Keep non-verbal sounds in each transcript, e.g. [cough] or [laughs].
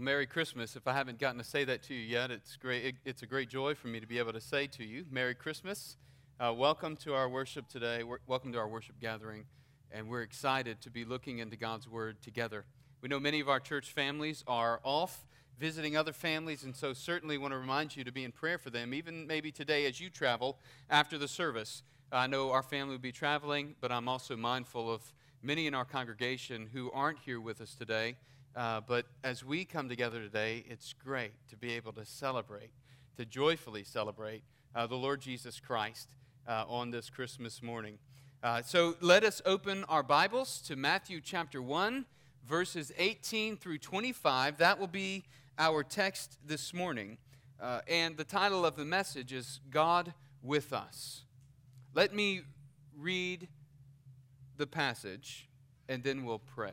Well, Merry Christmas. If I haven't gotten to say that to you yet, it's great. It, it's a great joy for me to be able to say to you, Merry Christmas. Uh, welcome to our worship today. We're, welcome to our worship gathering, and we're excited to be looking into God's Word together. We know many of our church families are off visiting other families, and so certainly want to remind you to be in prayer for them, even maybe today as you travel after the service. I know our family will be traveling, but I'm also mindful of many in our congregation who aren't here with us today uh, but as we come together today, it's great to be able to celebrate, to joyfully celebrate uh, the Lord Jesus Christ uh, on this Christmas morning. Uh, so let us open our Bibles to Matthew chapter 1, verses 18 through 25. That will be our text this morning. Uh, and the title of the message is God with Us. Let me read the passage, and then we'll pray.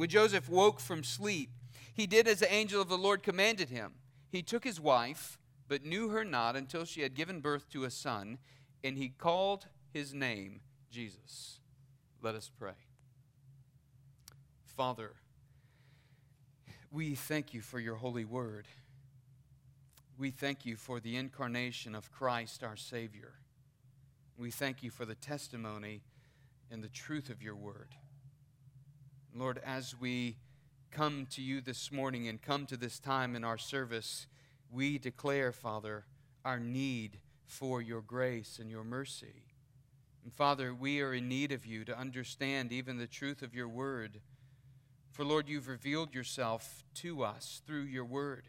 When Joseph woke from sleep, he did as the angel of the Lord commanded him. He took his wife, but knew her not until she had given birth to a son, and he called his name Jesus. Let us pray. Father, we thank you for your holy word. We thank you for the incarnation of Christ our Savior. We thank you for the testimony and the truth of your word. Lord, as we come to you this morning and come to this time in our service, we declare, Father, our need for your grace and your mercy. And Father, we are in need of you to understand even the truth of your word. For Lord, you've revealed yourself to us through your word,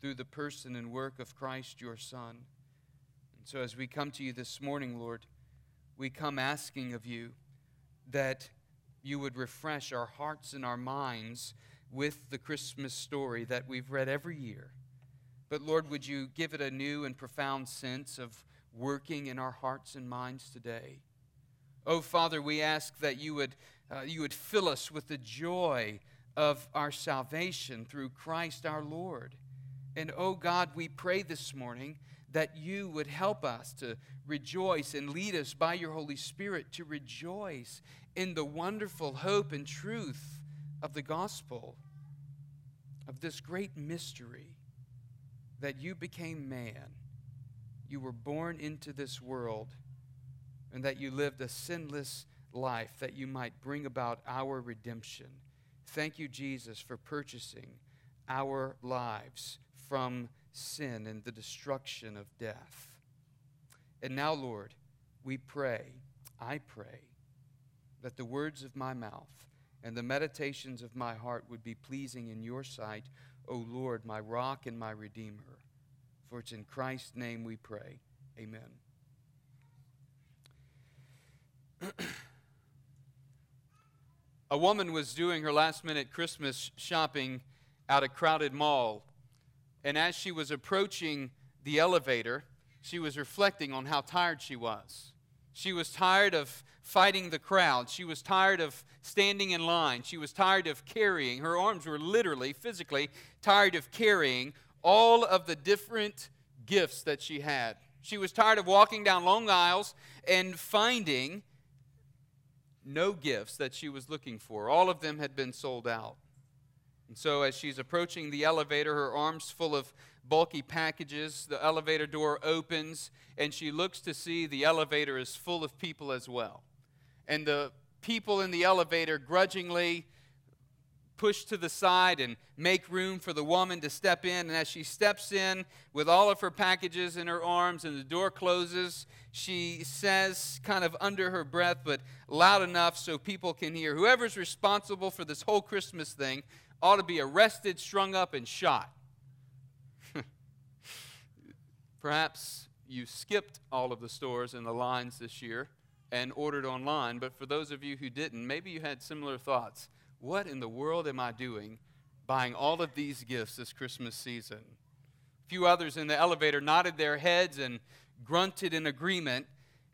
through the person and work of Christ your Son. And so as we come to you this morning, Lord, we come asking of you that you would refresh our hearts and our minds with the Christmas story that we've read every year. But Lord, would you give it a new and profound sense of working in our hearts and minds today? Oh, Father, we ask that you would, uh, you would fill us with the joy of our salvation through Christ our Lord. And oh God, we pray this morning that you would help us to rejoice and lead us by your Holy Spirit to rejoice in the wonderful hope and truth of the gospel, of this great mystery that you became man, you were born into this world, and that you lived a sinless life that you might bring about our redemption. Thank you, Jesus, for purchasing our lives from sin and the destruction of death. And now, Lord, we pray, I pray, that the words of my mouth and the meditations of my heart would be pleasing in your sight, O Lord, my rock and my redeemer. For it's in Christ's name we pray. Amen. [clears throat] a woman was doing her last minute Christmas shopping at a crowded mall. And as she was approaching the elevator, she was reflecting on how tired she was. She was tired of fighting the crowd. She was tired of standing in line. She was tired of carrying. Her arms were literally, physically tired of carrying all of the different gifts that she had. She was tired of walking down long aisles and finding no gifts that she was looking for. All of them had been sold out. And so, as she's approaching the elevator, her arms full of bulky packages. The elevator door opens, and she looks to see the elevator is full of people as well. And the people in the elevator grudgingly push to the side and make room for the woman to step in. And as she steps in with all of her packages in her arms and the door closes, she says, kind of under her breath, but loud enough so people can hear whoever's responsible for this whole Christmas thing ought to be arrested, strung up, and shot. [laughs] Perhaps you skipped all of the stores and the lines this year and ordered online, but for those of you who didn't, maybe you had similar thoughts. What in the world am I doing buying all of these gifts this Christmas season? A few others in the elevator nodded their heads and grunted in agreement.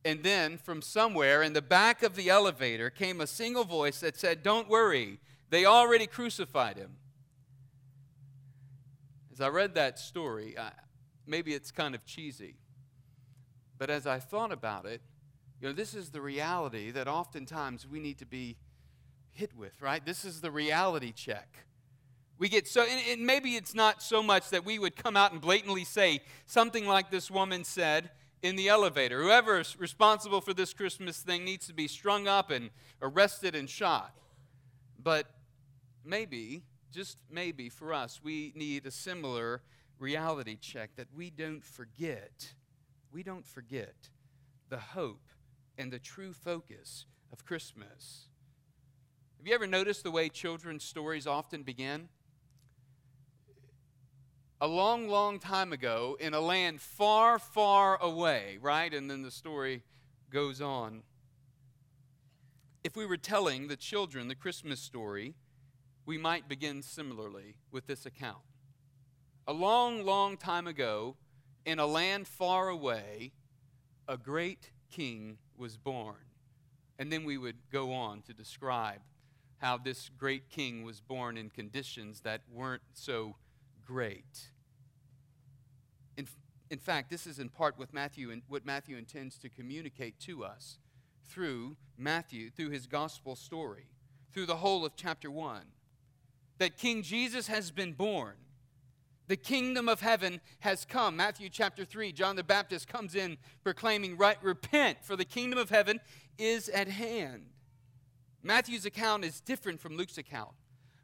And then from somewhere in the back of the elevator came a single voice that said, Don't worry, they already crucified him. As I read that story, I, maybe it's kind of cheesy, but as I thought about it, you know, this is the reality that oftentimes we need to be hit with, right? This is the reality check. We get so, and, and maybe it's not so much that we would come out and blatantly say something like this woman said in the elevator. Whoever is responsible for this Christmas thing needs to be strung up and arrested and shot. But maybe, just maybe for us, we need a similar reality check that we don't forget. We don't forget the hope and the true focus of Christmas. Have you ever noticed the way children's stories often begin? A long, long time ago, in a land far, far away, right? And then the story goes on. If we were telling the children the Christmas story, we might begin similarly with this account. A long, long time ago, in a land far away, a great king was born. And then we would go on to describe how this great king was born in conditions that weren't so great. In, in fact, this is in part what Matthew, and what Matthew intends to communicate to us through Matthew, through his gospel story, through the whole of chapter 1. That King Jesus has been born the kingdom of heaven has come. Matthew chapter 3, John the Baptist comes in proclaiming, right, repent, for the kingdom of heaven is at hand. Matthew's account is different from Luke's account.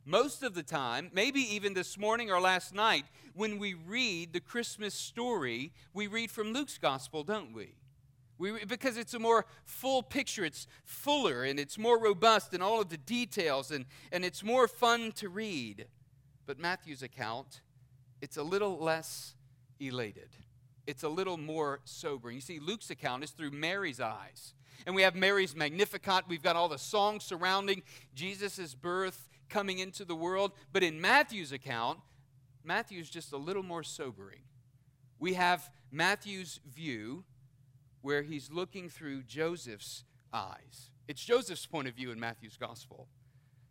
Most of the time, maybe even this morning or last night, when we read the Christmas story, we read from Luke's gospel, don't we? We because it's a more full picture, it's fuller and it's more robust in all of the details and, and it's more fun to read. But Matthew's account it's a little less elated. It's a little more sobering. You see, Luke's account is through Mary's eyes. And we have Mary's Magnificat. We've got all the songs surrounding Jesus' birth coming into the world. But in Matthew's account, Matthew's just a little more sobering. We have Matthew's view where he's looking through Joseph's eyes. It's Joseph's point of view in Matthew's gospel.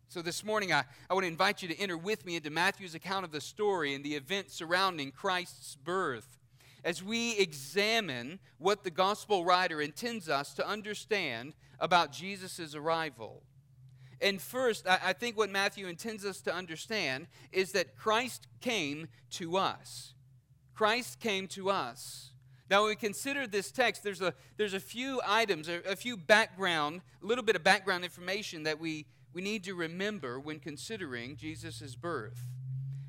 So, this morning, I, I want to invite you to enter with me into Matthew's account of the story and the events surrounding Christ's birth as we examine what the gospel writer intends us to understand about Jesus' arrival. And first, I, I think what Matthew intends us to understand is that Christ came to us. Christ came to us. Now, when we consider this text, there's a, there's a few items, a, a few background, a little bit of background information that we we need to remember when considering Jesus' birth.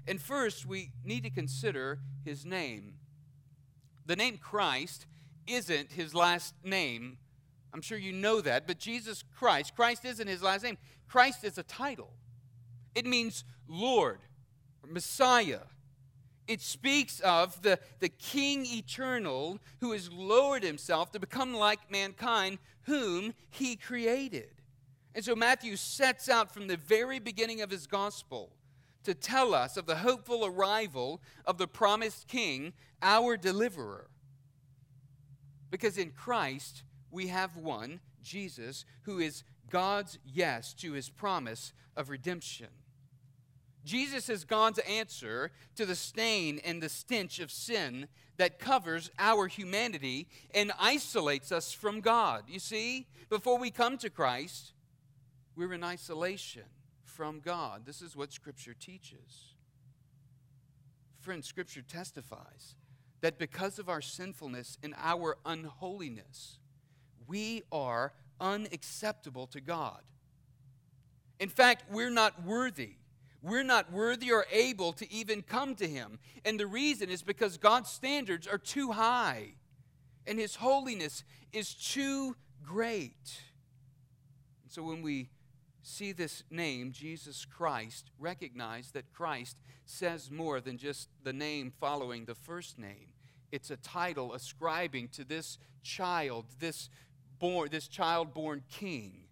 And first, we need to consider his name. The name Christ isn't his last name. I'm sure you know that, but Jesus Christ, Christ isn't his last name. Christ is a title, it means Lord or Messiah. It speaks of the, the King eternal who has lowered himself to become like mankind, whom he created. And so Matthew sets out from the very beginning of his gospel to tell us of the hopeful arrival of the promised king, our deliverer. Because in Christ, we have one, Jesus, who is God's yes to his promise of redemption. Jesus is God's answer to the stain and the stench of sin that covers our humanity and isolates us from God. You see, before we come to Christ, we're in isolation from God. This is what Scripture teaches. Friends, Scripture testifies that because of our sinfulness and our unholiness, we are unacceptable to God. In fact, we're not worthy. We're not worthy or able to even come to him. And the reason is because God's standards are too high and his holiness is too great. And so when we see this name, Jesus Christ, recognize that Christ says more than just the name following the first name. It's a title ascribing to this child, this born, this child born king.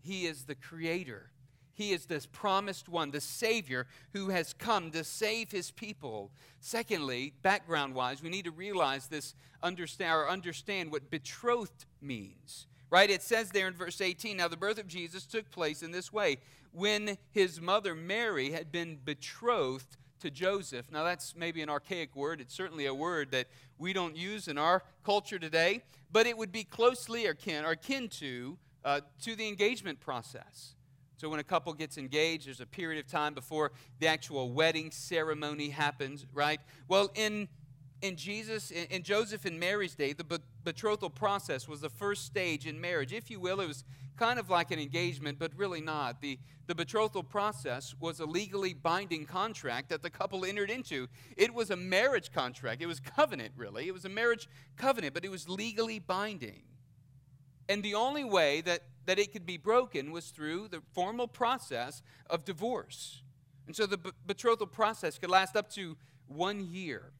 He is the creator. He is this promised one, the Savior who has come to save his people. Secondly, background wise, we need to realize this, understand, or understand what betrothed means. Right? It says there in verse 18 Now the birth of Jesus took place in this way when his mother Mary had been betrothed to Joseph. Now, that's maybe an archaic word. It's certainly a word that we don't use in our culture today, but it would be closely akin, or akin to, uh, to the engagement process. So, when a couple gets engaged, there's a period of time before the actual wedding ceremony happens, right? Well, in in Jesus, in, in Joseph and Mary's day, the betrothal process was the first stage in marriage. If you will, it was kind of like an engagement, but really not. The, the betrothal process was a legally binding contract that the couple entered into. It was a marriage contract. It was covenant, really. It was a marriage covenant, but it was legally binding. And the only way that, that it could be broken was through the formal process of divorce. And so the betrothal process could last up to one year.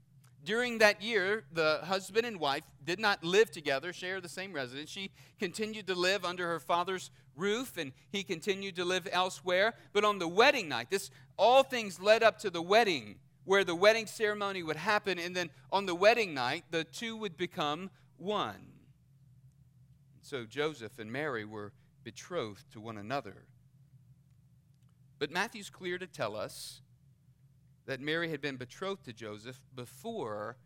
During that year, the husband and wife did not live together, share the same residence. She continued to live under her father's roof and he continued to live elsewhere. But on the wedding night, this all things led up to the wedding where the wedding ceremony would happen and then on the wedding night the two would become one. So Joseph and Mary were betrothed to one another. But Matthew's clear to tell us that Mary had been betrothed to Joseph before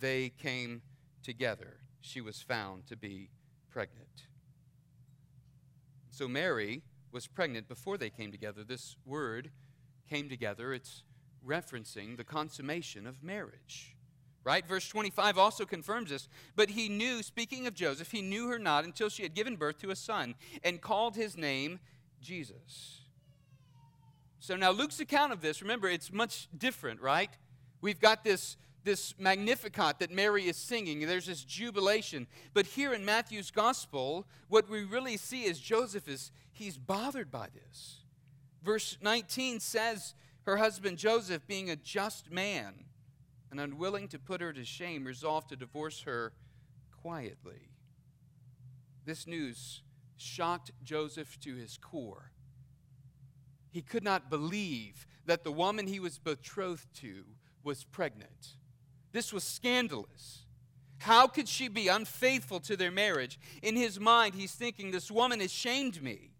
they came together. She was found to be pregnant. So Mary was pregnant before they came together. This word came together, it's referencing the consummation of marriage. Right? Verse 25 also confirms this. But he knew, speaking of Joseph, he knew her not until she had given birth to a son and called his name Jesus. So now Luke's account of this, remember, it's much different, right? We've got this, this Magnificat that Mary is singing. There's this jubilation. But here in Matthew's gospel, what we really see is Joseph is he's bothered by this. Verse 19 says her husband Joseph, being a just man and unwilling to put her to shame, resolved to divorce her quietly. This news shocked Joseph to his core. He could not believe that the woman he was betrothed to was pregnant. This was scandalous. How could she be unfaithful to their marriage? In his mind, he's thinking, This woman has shamed me.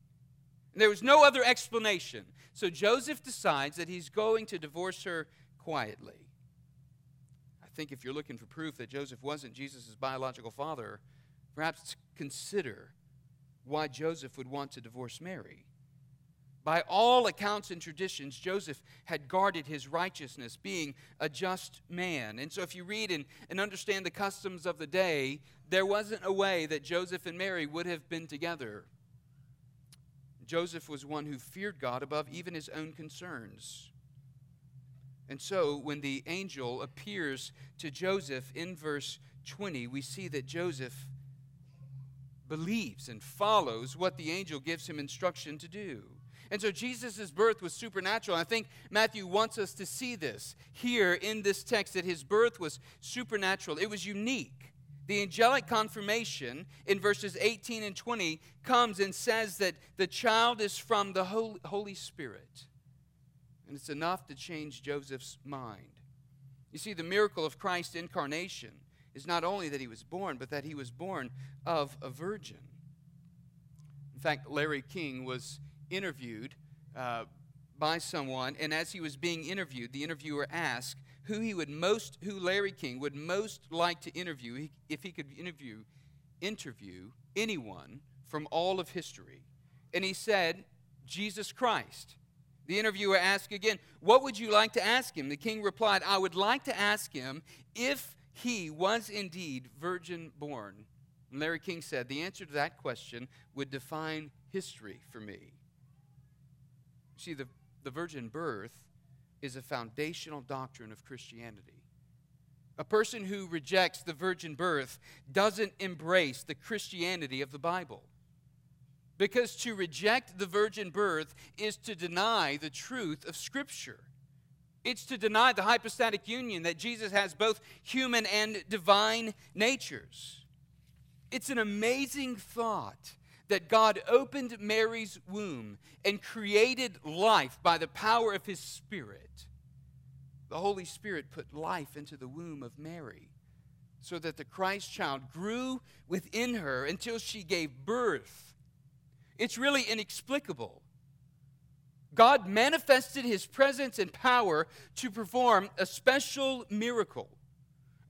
And there was no other explanation. So Joseph decides that he's going to divorce her quietly. Think if you're looking for proof that Joseph wasn't Jesus' biological father, perhaps consider why Joseph would want to divorce Mary. By all accounts and traditions, Joseph had guarded his righteousness, being a just man. And so, if you read and, and understand the customs of the day, there wasn't a way that Joseph and Mary would have been together. Joseph was one who feared God above even his own concerns. And so, when the angel appears to Joseph in verse 20, we see that Joseph believes and follows what the angel gives him instruction to do. And so Jesus' birth was supernatural. I think Matthew wants us to see this here in this text that his birth was supernatural. It was unique. The angelic confirmation in verses 18 and 20 comes and says that the child is from the Holy Spirit. And it's enough to change Joseph's mind. You see, the miracle of Christ's incarnation is not only that he was born, but that he was born of a virgin. In fact, Larry King was interviewed uh, by someone, and as he was being interviewed, the interviewer asked who he would most, who Larry King would most like to interview if he could interview, interview anyone from all of history. And he said, Jesus Christ. The interviewer asked again, What would you like to ask him? The king replied, I would like to ask him if he was indeed virgin born. And Larry King said, The answer to that question would define history for me. See, the, the virgin birth is a foundational doctrine of Christianity. A person who rejects the virgin birth doesn't embrace the Christianity of the Bible. Because to reject the virgin birth is to deny the truth of Scripture. It's to deny the hypostatic union that Jesus has both human and divine natures. It's an amazing thought that God opened Mary's womb and created life by the power of his Spirit. The Holy Spirit put life into the womb of Mary so that the Christ child grew within her until she gave birth. It's really inexplicable. God manifested his presence and power to perform a special miracle.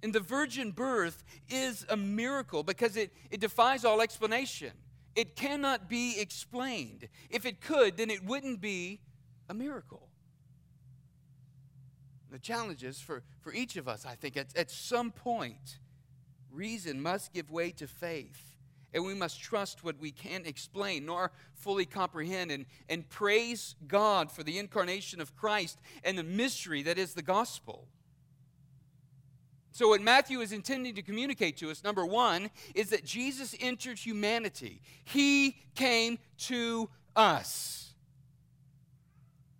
And the virgin birth is a miracle because it, it defies all explanation. It cannot be explained. If it could, then it wouldn't be a miracle. The challenge is for, for each of us, I think, at, at some point, reason must give way to faith. And we must trust what we can't explain nor fully comprehend and, and praise God for the incarnation of Christ and the mystery that is the gospel. So, what Matthew is intending to communicate to us, number one, is that Jesus entered humanity. He came to us.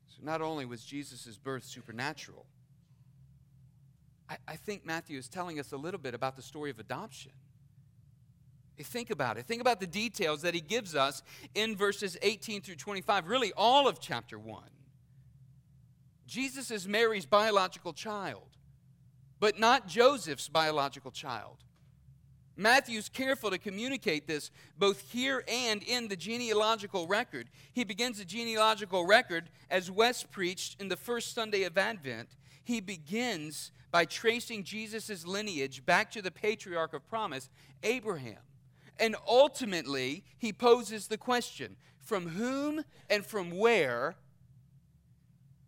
So, not only was Jesus' birth supernatural, I, I think Matthew is telling us a little bit about the story of adoption. Think about it. Think about the details that he gives us in verses 18 through 25, really all of chapter 1. Jesus is Mary's biological child but not Joseph's biological child. Matthew's careful to communicate this both here and in the genealogical record. He begins the genealogical record as Wes preached in the first Sunday of Advent. He begins by tracing Jesus' lineage back to the patriarch of promise, Abraham. And ultimately, he poses the question from whom and from where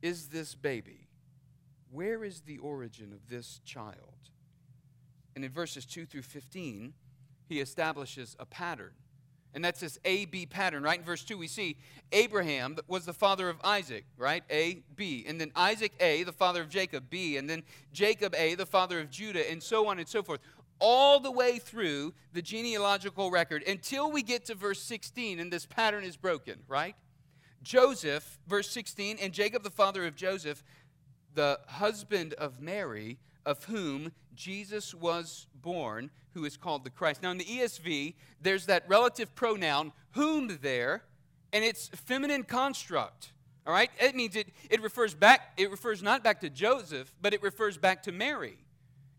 is this baby? Where is the origin of this child? And in verses 2 through 15, he establishes a pattern. And that's this A B pattern, right? In verse 2, we see Abraham was the father of Isaac, right? A, B. And then Isaac, A, the father of Jacob, B. And then Jacob, A, the father of Judah, and so on and so forth. All the way through the genealogical record until we get to verse 16, and this pattern is broken, right? Joseph, verse 16, and Jacob, the father of Joseph, the husband of Mary, of whom Jesus was born, who is called the Christ. Now, in the ESV, there's that relative pronoun, whom, there, and it's feminine construct. All right? It means it, it refers back, it refers not back to Joseph, but it refers back to Mary.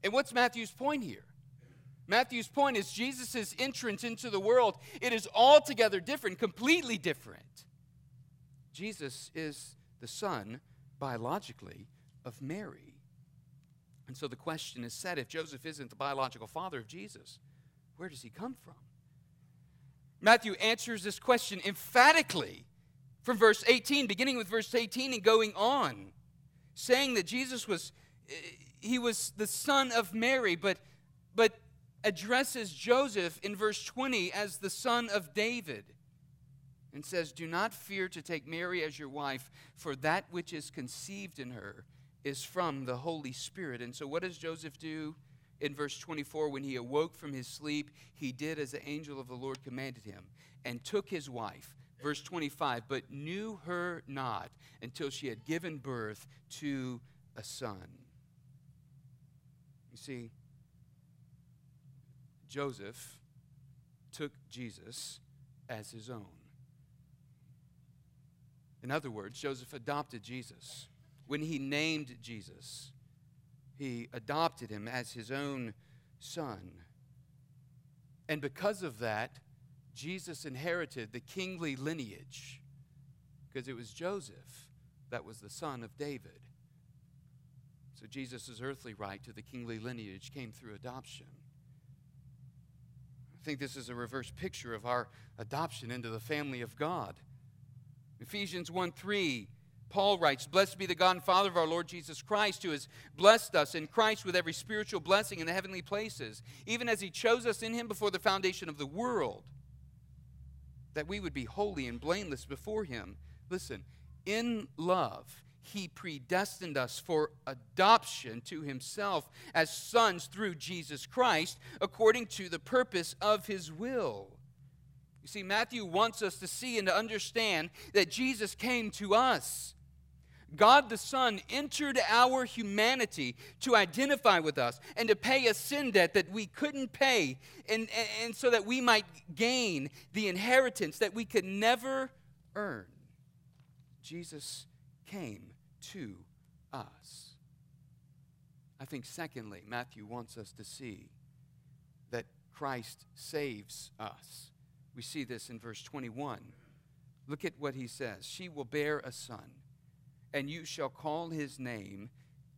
And what's Matthew's point here? Matthew's point is Jesus' entrance into the world. It is altogether different, completely different. Jesus is the son, biologically, of Mary. And so the question is set if Joseph isn't the biological father of Jesus, where does he come from? Matthew answers this question emphatically from verse 18, beginning with verse 18 and going on, saying that Jesus was eh, he was the son of Mary, but but addresses Joseph in verse 20 as the son of David and says, Do not fear to take Mary as your wife, for that which is conceived in her is from the Holy Spirit. And so, what does Joseph do? In verse 24, when he awoke from his sleep, he did as the angel of the Lord commanded him and took his wife. Verse 25, but knew her not until she had given birth to a son. You see, Joseph took Jesus as his own. In other words, Joseph adopted Jesus when he named Jesus, he adopted him as his own son. And because of that, Jesus inherited the kingly lineage because it was Joseph that was the son of David. So Jesus' earthly right to the kingly lineage came through adoption. I think this is a reverse picture of our adoption into the family of God. Ephesians 1 3 Paul writes, Blessed be the God and Father of our Lord Jesus Christ, who has blessed us in Christ with every spiritual blessing in the heavenly places, even as he chose us in him before the foundation of the world, that we would be holy and blameless before him. Listen, in love, he predestined us for adoption to himself as sons through Jesus Christ, according to the purpose of his will. You see, Matthew wants us to see and to understand that Jesus came to us. God the Son entered our humanity to identify with us and to pay a sin debt that we couldn't pay, and, and, and so that we might gain the inheritance that we could never earn. Jesus came to us. I think, secondly, Matthew wants us to see that Christ saves us. We see this in verse 21. Look at what he says She will bear a son, and you shall call his name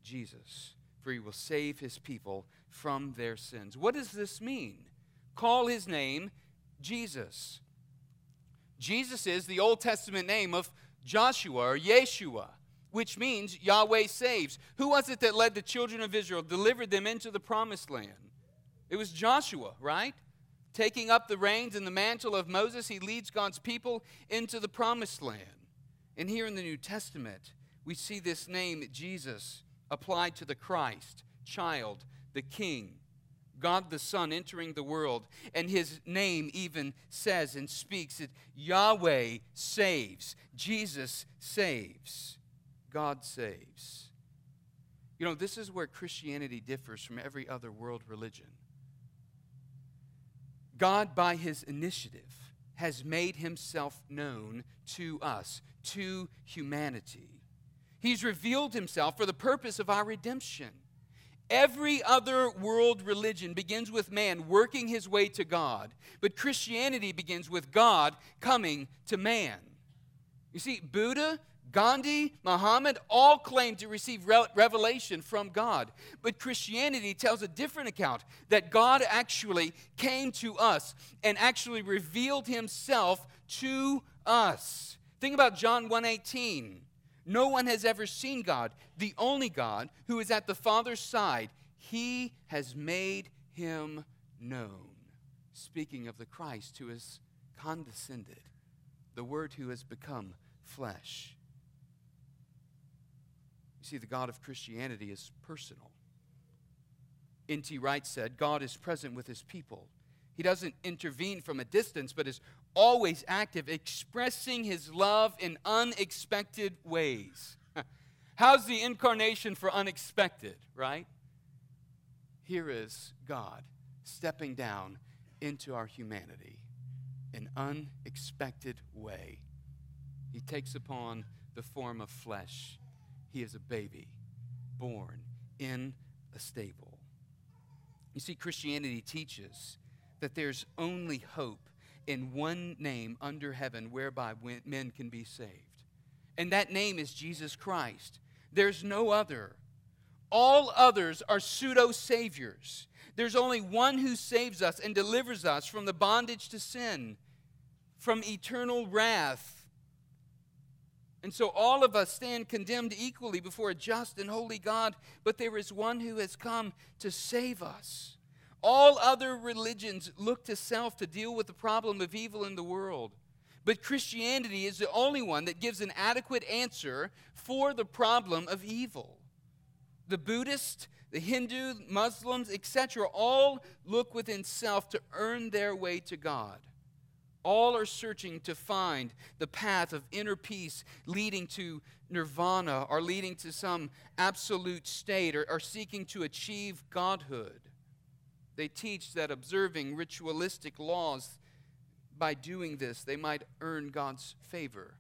Jesus, for he will save his people from their sins. What does this mean? Call his name Jesus. Jesus is the Old Testament name of Joshua or Yeshua, which means Yahweh saves. Who was it that led the children of Israel, delivered them into the promised land? It was Joshua, right? Taking up the reins and the mantle of Moses, he leads God's people into the promised land. And here in the New Testament, we see this name, Jesus, applied to the Christ, child, the King, God the Son entering the world. And his name even says and speaks that Yahweh saves, Jesus saves, God saves. You know, this is where Christianity differs from every other world religion. God, by his initiative, has made himself known to us, to humanity. He's revealed himself for the purpose of our redemption. Every other world religion begins with man working his way to God, but Christianity begins with God coming to man. You see, Buddha, Gandhi, Muhammad all claim to receive revelation from God. But Christianity tells a different account that God actually came to us and actually revealed himself to us. Think about John 1:18. No one has ever seen God, the only God who is at the Father's side. He has made him known. Speaking of the Christ who has condescended, the Word who has become flesh. You see, the God of Christianity is personal. N.T. Wright said, God is present with his people. He doesn't intervene from a distance, but is always active, expressing his love in unexpected ways. [laughs] How's the incarnation for unexpected, right? Here is God stepping down into our humanity in unexpected way. He takes upon the form of flesh. He is a baby born in a stable. You see, Christianity teaches that there's only hope in one name under heaven whereby men can be saved. And that name is Jesus Christ. There's no other. All others are pseudo saviors. There's only one who saves us and delivers us from the bondage to sin, from eternal wrath. And so all of us stand condemned equally before a just and holy God, but there is one who has come to save us. All other religions look to self to deal with the problem of evil in the world. But Christianity is the only one that gives an adequate answer for the problem of evil. The Buddhist, the Hindu, Muslims, etc., all look within self to earn their way to God. All are searching to find the path of inner peace leading to nirvana or leading to some absolute state or, or seeking to achieve godhood. They teach that observing ritualistic laws, by doing this, they might earn God's favor.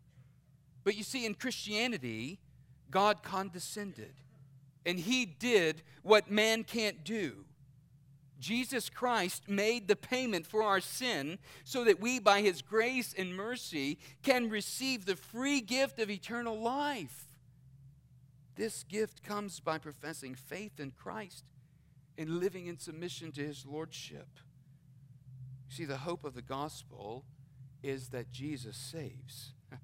But you see, in Christianity, God condescended, and He did what man can't do. Jesus Christ made the payment for our sin so that we, by His grace and mercy, can receive the free gift of eternal life. This gift comes by professing faith in Christ and living in submission to his lordship. See, the hope of the gospel is that Jesus saves. [laughs]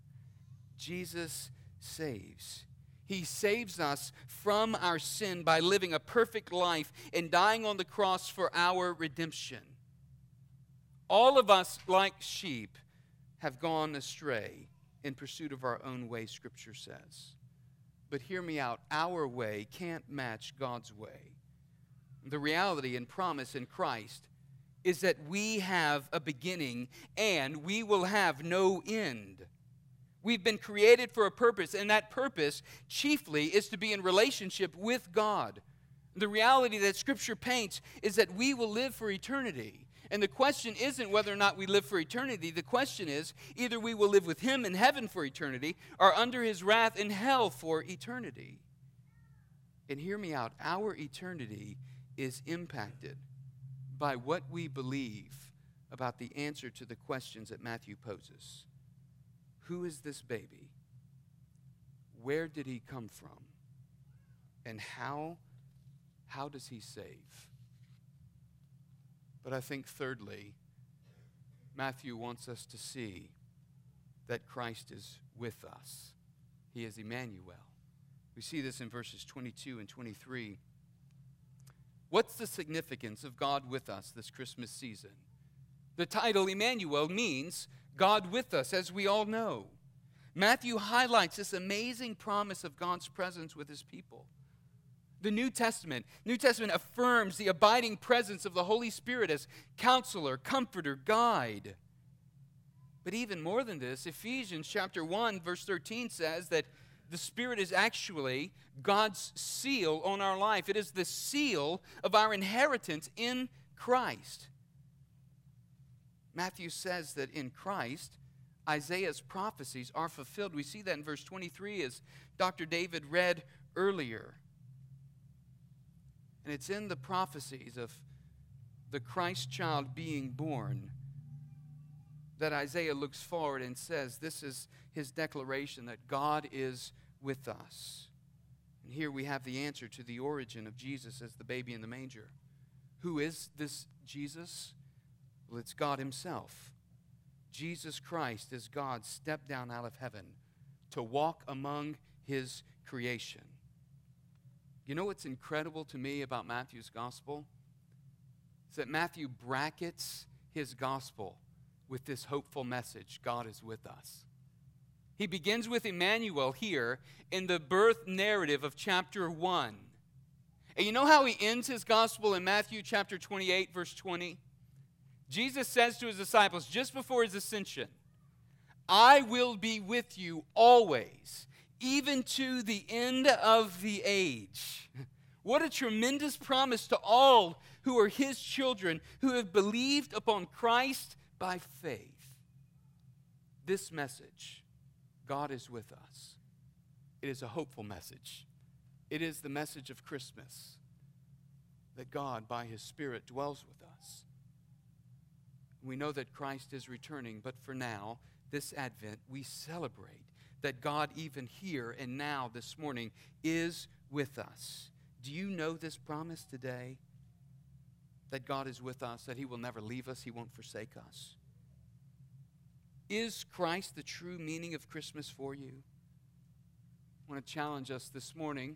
Jesus saves. He saves us from our sin by living a perfect life and dying on the cross for our redemption. All of us, like sheep, have gone astray, in pursuit of our own way, Scripture says. But hear me out our way can't match God's way. The reality and promise in Christ is that we have a beginning and we will have no end. We've been created for a purpose, and that purpose chiefly is to be in relationship with God. The reality that Scripture paints is that we will live for eternity. And the question isn't whether or not we live for eternity. The question is either we will live with Him in heaven for eternity or under His wrath in hell for eternity. And hear me out our eternity is impacted by what we believe about the answer to the questions that Matthew poses. Who is this baby? Where did he come from? And how, how does he save? But I think, thirdly, Matthew wants us to see that Christ is with us. He is Emmanuel. We see this in verses 22 and 23. What's the significance of God with us this Christmas season? The title Emmanuel means God with us, as we all know. Matthew highlights this amazing promise of God's presence with his people. The New Testament, New Testament affirms the abiding presence of the Holy Spirit as counselor, comforter, guide. But even more than this, Ephesians chapter 1 verse 13 says that the Spirit is actually God's seal on our life. It is the seal of our inheritance in Christ. Matthew says that in Christ, Isaiah's prophecies are fulfilled. We see that in verse 23 as Dr. David read earlier. And it's in the prophecies of the Christ child being born that Isaiah looks forward and says, This is his declaration that God is with us. And here we have the answer to the origin of Jesus as the baby in the manger. Who is this Jesus? Well, it's God Himself. Jesus Christ is God stepped down out of heaven to walk among His creation. You know what's incredible to me about Matthew's gospel? Is that Matthew brackets his gospel with this hopeful message God is with us. He begins with Emmanuel here in the birth narrative of chapter 1. And you know how he ends his gospel in Matthew chapter 28, verse 20? Jesus says to his disciples just before his ascension, I will be with you always, even to the end of the age. [laughs] What a tremendous promise to all who are his children, who have believed upon Christ by faith. This message, God is with us. It is a hopeful message. It is the message of Christmas that God, by His Spirit, dwells with us. We know that Christ is returning, but for now, this Advent, we celebrate that God, even here and now, this morning, is with us. Do you know this promise today? that God is with us, that He will never leave us, He won't forsake us? Is Christ the true meaning of Christmas for you? I want to challenge us this morning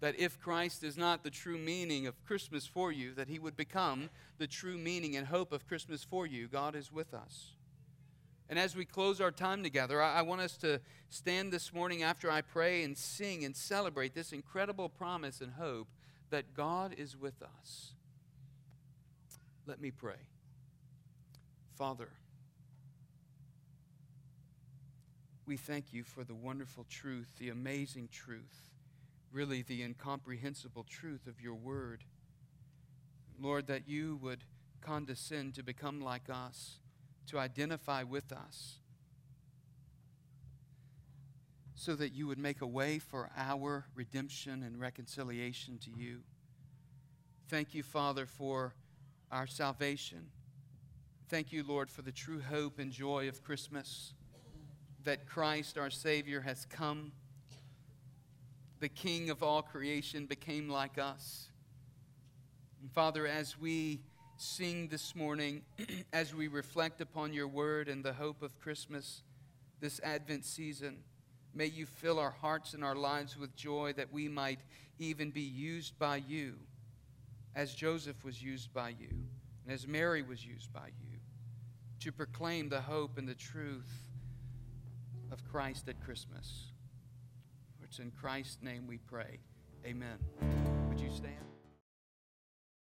that if Christ is not the true meaning of Christmas for you, that He would become the true meaning and hope of Christmas for you. God is with us. And as we close our time together, I, want us to stand this morning after I pray and sing and celebrate this incredible promise and hope that God is with us. Let me pray. Father, we thank you for the wonderful truth, the amazing truth, really the incomprehensible truth of your word. Lord, that you would condescend to become like us, to identify with us, so that you would make a way for our redemption and reconciliation to you. Thank you, Father, for our salvation. Thank you, Lord, for the true hope and joy of Christmas that Christ, our Savior, has come. The King of all creation became like us. And Father, as we sing this morning, [clears throat] as we reflect upon your word and the hope of Christmas this Advent season, may you fill our hearts and our lives with joy that we might even be used by you as Joseph was used by you, and as Mary was used by you, to proclaim the hope and the truth of Christ at Christmas. For it's in Christ's name we pray. Amen. Would you stand?